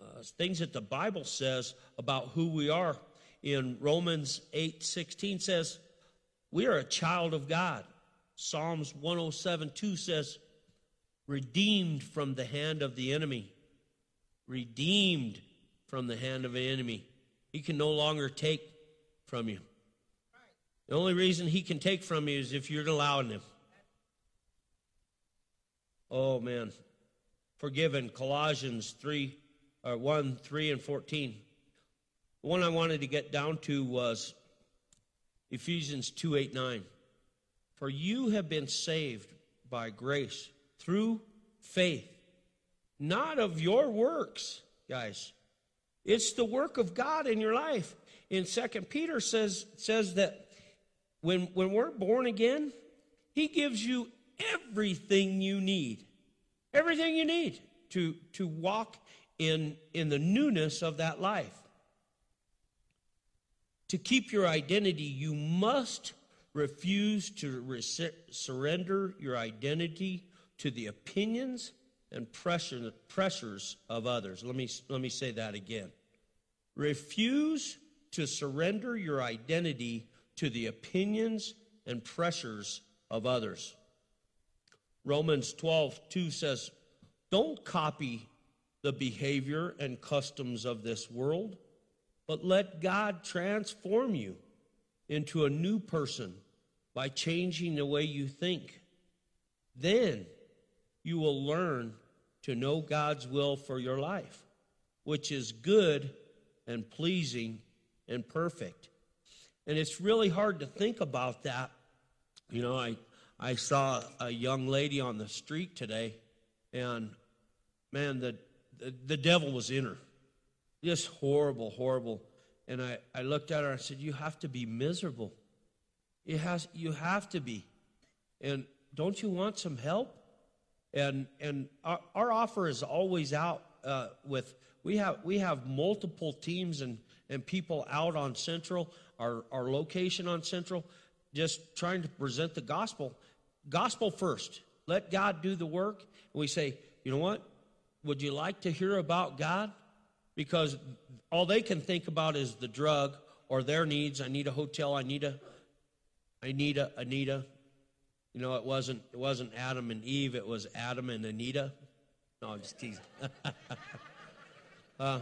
uh, things that the Bible says about who we are. In Romans 8 16 says, We are a child of God. Psalms 107 2 says, Redeemed from the hand of the enemy. Redeemed from the hand of the enemy. He can no longer take from you. The only reason he can take from you is if you're allowing him. Oh man. Forgiven. Colossians 3 or 1, 3, and 14. The one I wanted to get down to was Ephesians 2, 8, 9. For you have been saved by grace through faith, not of your works, guys. It's the work of God in your life. In Second Peter says says that when when we're born again, he gives you everything you need. Everything you need to to walk in, in the newness of that life. To keep your identity, you must refuse to surrender your identity to the opinions and pressure, pressures of others. Let me, let me say that again. Refuse to surrender your identity to the opinions and pressures of others. Romans 12, 2 says, Don't copy the behavior and customs of this world, but let God transform you into a new person by changing the way you think. Then you will learn to know God's will for your life, which is good and pleasing and perfect. And it's really hard to think about that. You know, I, I saw a young lady on the street today, and man, the the devil was in her. Just horrible, horrible. And I, I looked at her and I said, You have to be miserable. It has, you have to be. And don't you want some help? And, and our, our offer is always out uh, with, we have, we have multiple teams and, and people out on Central, our, our location on Central, just trying to present the gospel. Gospel first. Let God do the work. And we say, you know what? Would you like to hear about God? Because all they can think about is the drug or their needs. I need a hotel. I need a, I need a Anita. You know, it wasn't it wasn't Adam and Eve. It was Adam and Anita. No, I'm just teasing. uh,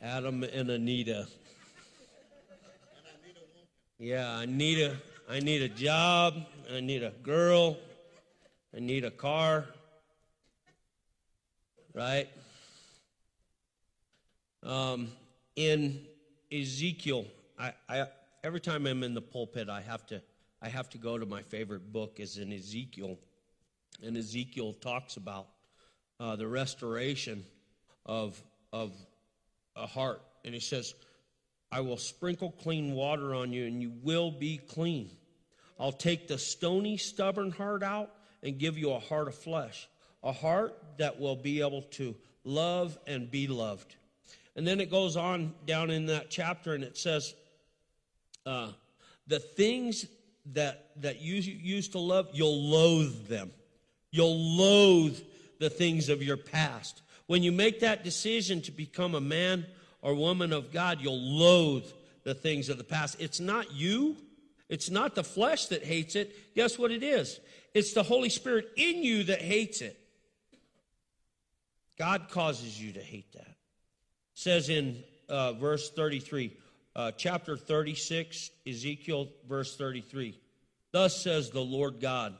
Adam and Anita. Yeah, Anita. I need a job. I need a girl. I need a car right? Um, in Ezekiel, I, I, every time I'm in the pulpit, I have to I have to go to my favorite book is in Ezekiel, and Ezekiel talks about uh, the restoration of of a heart, and he says, "I will sprinkle clean water on you, and you will be clean. I'll take the stony, stubborn heart out and give you a heart of flesh." a heart that will be able to love and be loved. And then it goes on down in that chapter and it says, uh, the things that, that you used to love, you'll loathe them. You'll loathe the things of your past. When you make that decision to become a man or woman of God, you'll loathe the things of the past. It's not you. It's not the flesh that hates it. Guess what it is? It's the Holy Spirit in you that hates it. God causes you to hate that. It says in uh, verse 33, uh, chapter 36, Ezekiel, verse 33. Thus says the Lord God,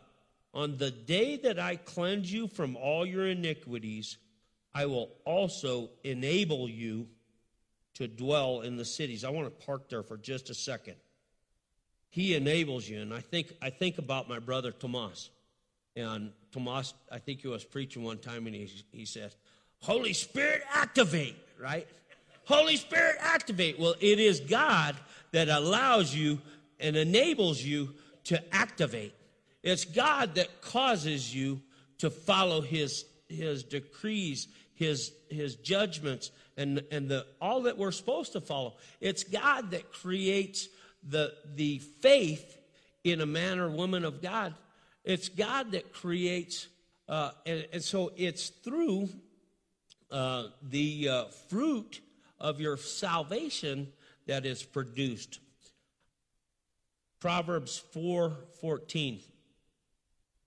on the day that I cleanse you from all your iniquities, I will also enable you to dwell in the cities. I want to park there for just a second. He enables you, and I think I think about my brother Tomas. And Tomas, I think he was preaching one time, and he, he said, Holy Spirit, activate, right? Holy Spirit, activate. Well, it is God that allows you and enables you to activate. It's God that causes you to follow his, his decrees, his, his judgments, and, and the, all that we're supposed to follow. It's God that creates the, the faith in a man or woman of God. It's God that creates, uh, and, and so it's through uh, the uh, fruit of your salvation that is produced. Proverbs 4 14.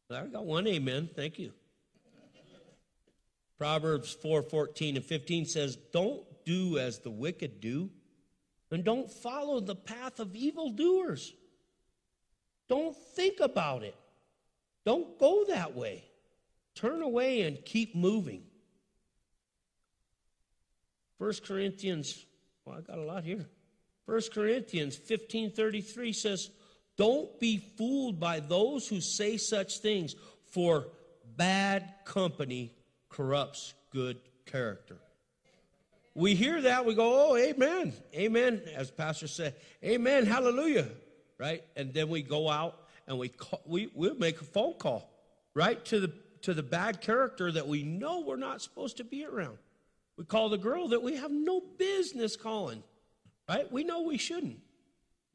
I got one amen. Thank you. Proverbs 4 14 and 15 says, Don't do as the wicked do, and don't follow the path of evildoers. Don't think about it. Don't go that way. Turn away and keep moving. 1 Corinthians, well, I got a lot here. 1 Corinthians 15:33 says, "Don't be fooled by those who say such things, for bad company corrupts good character." We hear that, we go, "Oh, amen. Amen." As pastor said, "Amen. Hallelujah." Right? And then we go out and we call, we we make a phone call, right? To the to the bad character that we know we're not supposed to be around. We call the girl that we have no business calling, right? We know we shouldn't.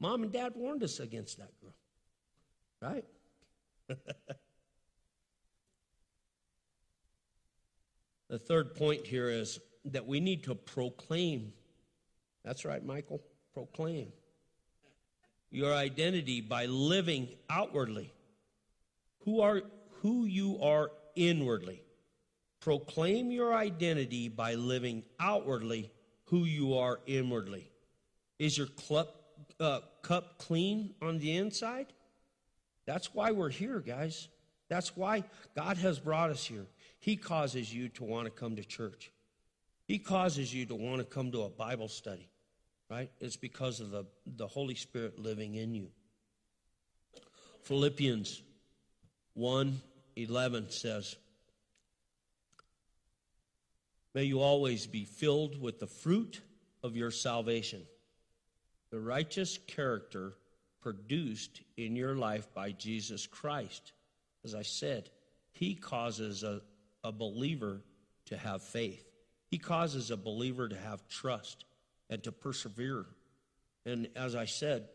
Mom and dad warned us against that girl, right? the third point here is that we need to proclaim. That's right, Michael. Proclaim your identity by living outwardly. Who are who you are inwardly. Proclaim your identity by living outwardly who you are inwardly. Is your cup, uh, cup clean on the inside? That's why we're here, guys. That's why God has brought us here. He causes you to want to come to church. He causes you to want to come to a Bible study, right? It's because of the, the Holy Spirit living in you. Philippians 1 11 says, May you always be filled with the fruit of your salvation, the righteous character produced in your life by Jesus Christ. As I said, He causes a, believer to have faith, He causes a believer to have trust and to persevere. And as I said,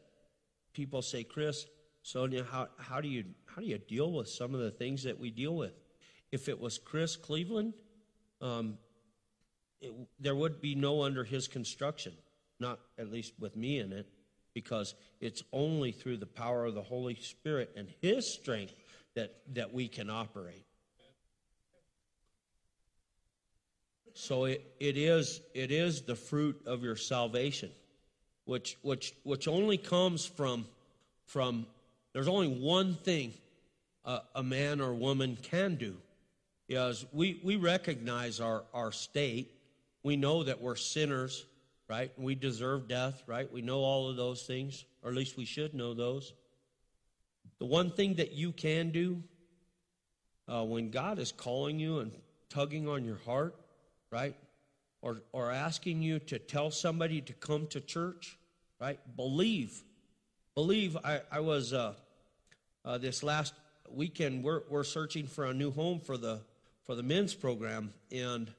people say, Chris, Sonia, how, how, do you, how do you deal with some of the things that we deal with? If it was Chris Cleveland, um, it, there would be no under his construction, not at least with me in it, because it's only through the power of the Holy Spirit and his strength that, that we can operate. So it, it is it is the fruit of your salvation, which which which only comes from from there's only one thing a, a man or woman can do. Is we, we recognize our, our state we know that we're sinners, right? We deserve death, right? We know all of those things, or at least we should know those. The one thing that you can do uh, when God is calling you and tugging on your heart, right? Or, or asking you to tell somebody to come to church, right? Believe. Believe. I, I was, uh, uh, this last weekend, we're, we're searching for a new home for the, for the men's program. And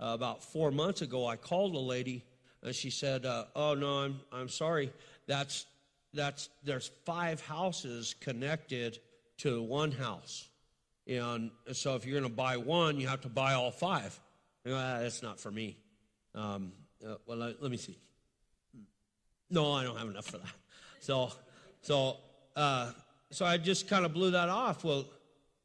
uh, about four months ago, I called a lady and she said, uh, "Oh no, I'm I'm sorry. That's that's there's five houses connected to one house, and so if you're going to buy one, you have to buy all five. Ah, that's not for me. Um, uh, well, let, let, me see. No, I don't have enough for that. So, so, uh, so I just kind of blew that off. Well,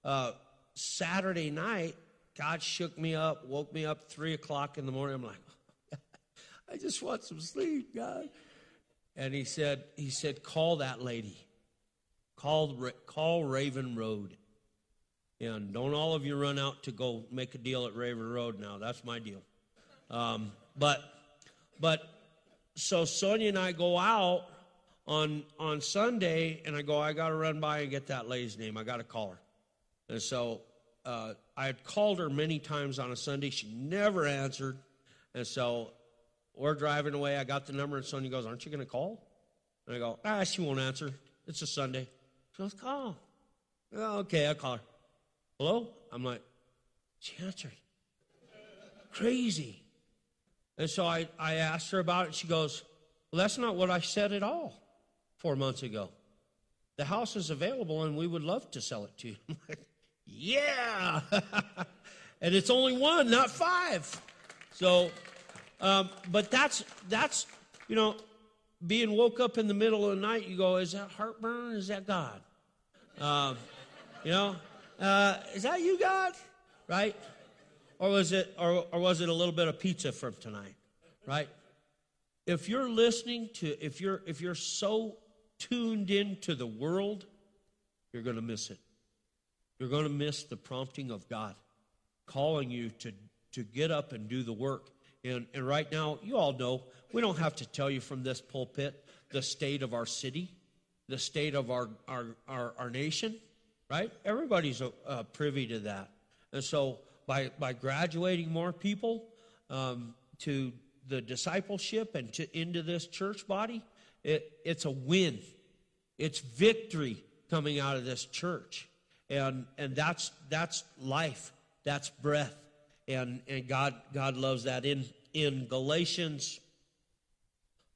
uh, Saturday night, God shook me up, woke me up three o'clock in the morning. I'm like, I just want some sleep, God. And he said, he said, call that lady. Call, call Raven Road. And don't all of you run out to go make a deal at Raven Road now. That's my deal. Um, but, but, so Sonia and I go out on on Sunday, and I go, I got to run by and get that lady's name. I got to call her. And so uh, I had called her many times on a Sunday. She never answered. And so we're driving away. I got the number, and Sonia goes, Aren't you going to call? And I go, Ah, she won't answer. It's a Sunday. She goes, Call. Oh, okay, I'll call her. Hello? I'm like, She answered. Crazy. And so I, I asked her about it. She goes, Well, that's not what I said at all. four months ago. The house is available and we would love to sell it to you. I'm like, yeah. and it's only one, not five. So, um, but that's, that's, you know, being woke up in the middle of the night, you go, is that heartburn? Is that God? Um, you know, uh, is that you, God? Right? Or was it, or, or was it a little bit of pizza from tonight? Right? If you're listening to, if you're, if you're so tuned into the world, you're going to miss it. You're going to miss the prompting of God calling you to, to get up and do the work. And, and right now, you all know, we don't have to tell you from this pulpit the state of our city, the state of our, our, our, our nation, right? Everybody's uh, privy to that. And so by, by graduating more people um, to the discipleship and to, into this church body, it, it's a win. It's victory coming out of this church. And, and that's, that's life. That's breath. And, and God, God loves that. In, in Galatians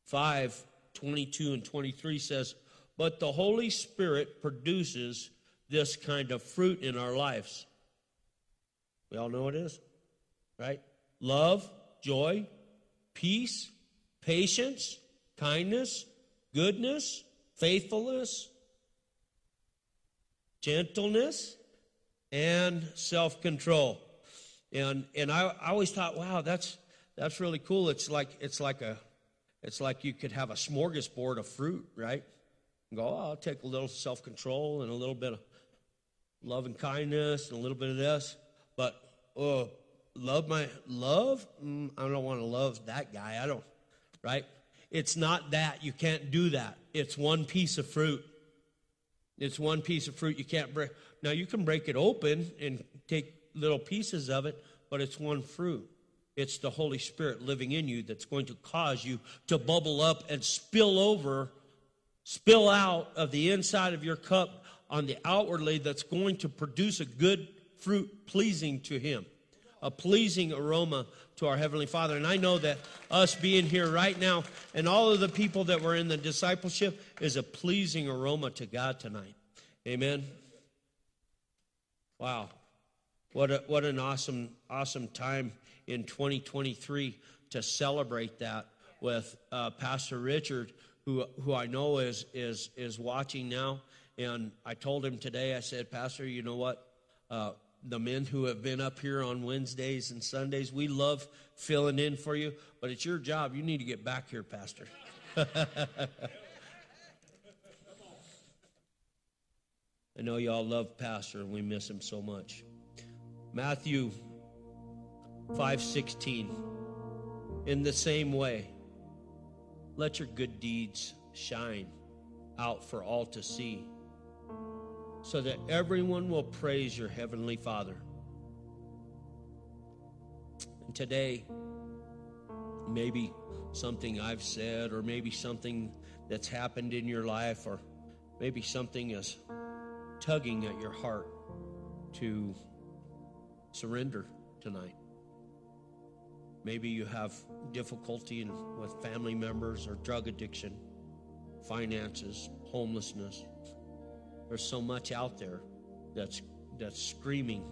5 22 and 23 says, But the Holy Spirit produces this kind of fruit in our lives. We all know what it is, right? Love, joy, peace, patience, kindness, goodness, faithfulness, gentleness, and self control. And, and I, I always thought, wow, that's, that's really cool. It's like, it's like a, it's like you could have a smorgasbord of fruit, right? And go, oh, I'll take a little self control and a little bit of love and kindness and a little bit of this. But, oh, love my, love? Mm, I don't want to love that guy. I don't, right? It's not that. You can't do that. It's one piece of fruit. It's one piece of fruit you can't break. Now, you can break it open and take little pieces of it, but it's one fruit. It's the Holy Spirit living in you that's going to cause you to bubble up and spill over, spill out of the inside of your cup on the outwardly that's going to produce a good fruit pleasing to Him, a pleasing aroma to our Heavenly Father. And I know that us being here right now and all of the people that were in the discipleship is a pleasing aroma to God tonight. Amen. Wow. What, a, what an awesome, awesome time in 2023 to celebrate that with uh, Pastor Richard, who, who I know is, is, is watching now. And I told him today, I said, Pastor, you know what? Uh, the men who have been up here on Wednesdays and Sundays, we love filling in for you, but it's your job. You need to get back here, Pastor. I know y'all love Pastor and we miss him so much. Matthew 5:16 In the same way let your good deeds shine out for all to see so that everyone will praise your heavenly Father. And today maybe something I've said or maybe something that's happened in your life or maybe something is tugging at your heart to surrender tonight. Maybe you have difficulty in, with family members or drug addiction, finances, homelessness. There's so much out there that's that's screaming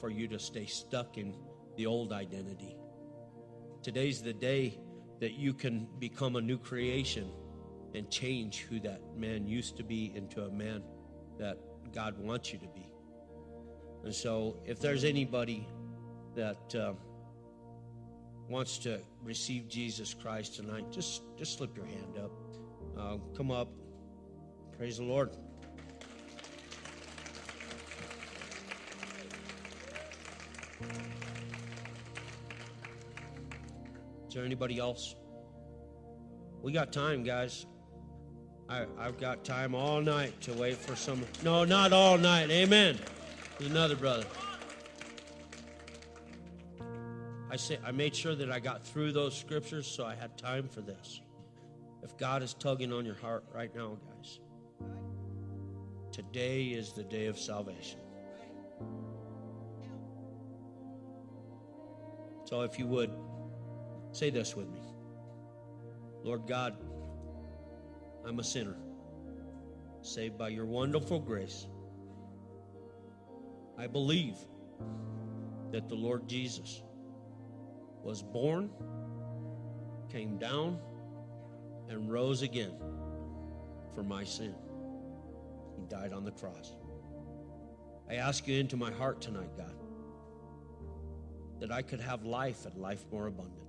for you to stay stuck in the old identity. Today's the day that you can become a new creation and change who that man used to be into a man that God wants you to be. And so, if there's anybody that uh, wants to receive Jesus Christ tonight, just just slip your hand up. Uh, come up. Praise the Lord. Is there anybody else? We got time, guys. I, I've got time all night to wait for some. No, not all night. Amen. There's another brother. I say I made sure that I got through those scriptures so I had time for this. If God is tugging on your heart right now, guys, today is the day of salvation. So if you would say this with me. Lord God, I'm a sinner, saved by your wonderful grace. I believe that the Lord Jesus was born, came down, and rose again for my sin. He died on the cross. I ask you into my heart tonight, God, that I could have life and life more abundant.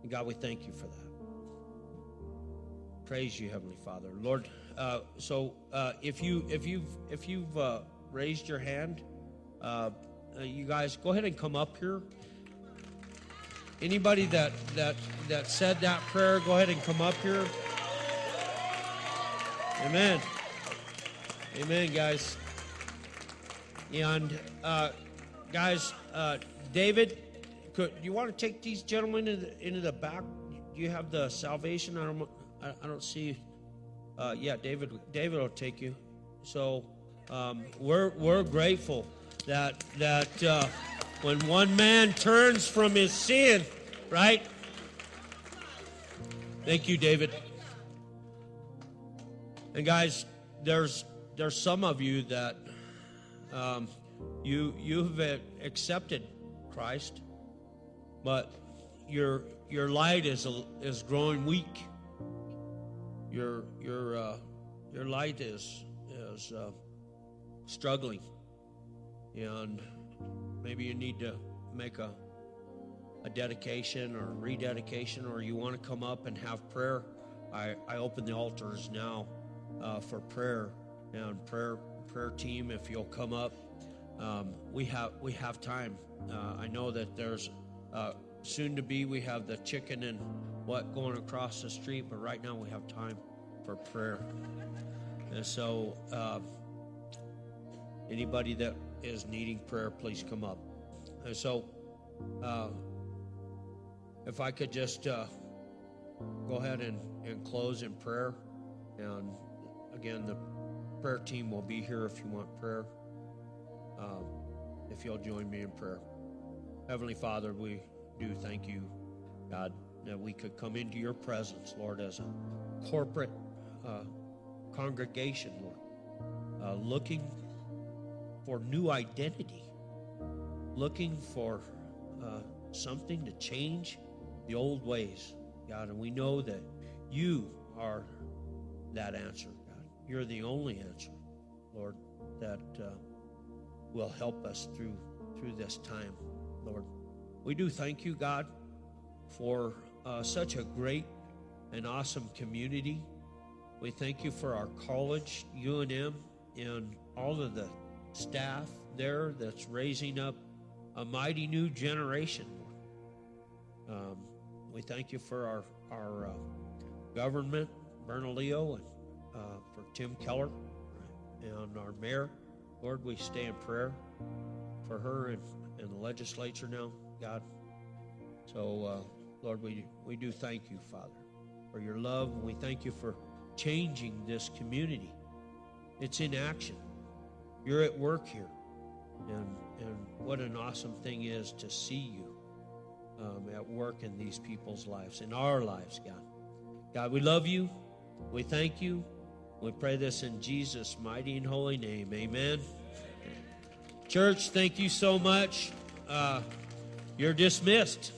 And God, we thank you for that. Praise you, Heavenly Father, Lord. Uh, so, uh, if you if you've if you've uh, raised your hand, uh, uh, you guys go ahead and come up here. Anybody that that that said that prayer, go ahead and come up here. Amen. Amen, guys. And uh, guys, uh, David, could you want to take these gentlemen into the, into the back? Do you have the salvation? I don't. I, don't see. Uh, yeah, David. David will take you. So um, we're we're grateful that that uh, when one man turns from his sin, right? Thank you, David. And guys, there's there's some of you that um, you you've accepted Christ, but your your light is is growing weak. Your your uh, your light is is uh, struggling, and maybe you need to make a a dedication or rededication, or you want to come up and have prayer. I, I open the altars now uh, for prayer and prayer prayer team. If you'll come up, um, we have we have time. Uh, I know that there's uh, soon to be we have the chicken and what going across the street, but right now we have time for prayer. And so, uh, anybody that is needing prayer, please come up. And so, uh, if I could just uh, go ahead and, and close in prayer. And again, the prayer team will be here if you want prayer. Um, if you'll join me in prayer. Heavenly Father, we do thank you, God, that we could come into your presence, Lord, as a corporate uh, congregation, Lord, uh, looking for new identity, looking for uh, something to change the old ways, God. And we know that you are that answer. You're the only answer, Lord, that uh, will help us through through this time, Lord. We do thank you, God, for uh, such a great and awesome community. We thank you for our college, UNM, and all of the staff there that's raising up a mighty new generation. Um, we thank you for our, our uh, government, Bernalillo, and uh, for Tim Keller and our mayor. Lord, we stay in prayer for her and, and the legislature now, God. So, uh, Lord, we, we do thank you, Father, for your love. We thank you for changing this community. It's in action. You're at work here. And, and what an awesome thing is to see you um, at work in these people's lives, in our lives, God. God, we love you. We thank you. We pray this in Jesus' mighty and holy name. Amen. Church, thank you so much. Uh, you're dismissed.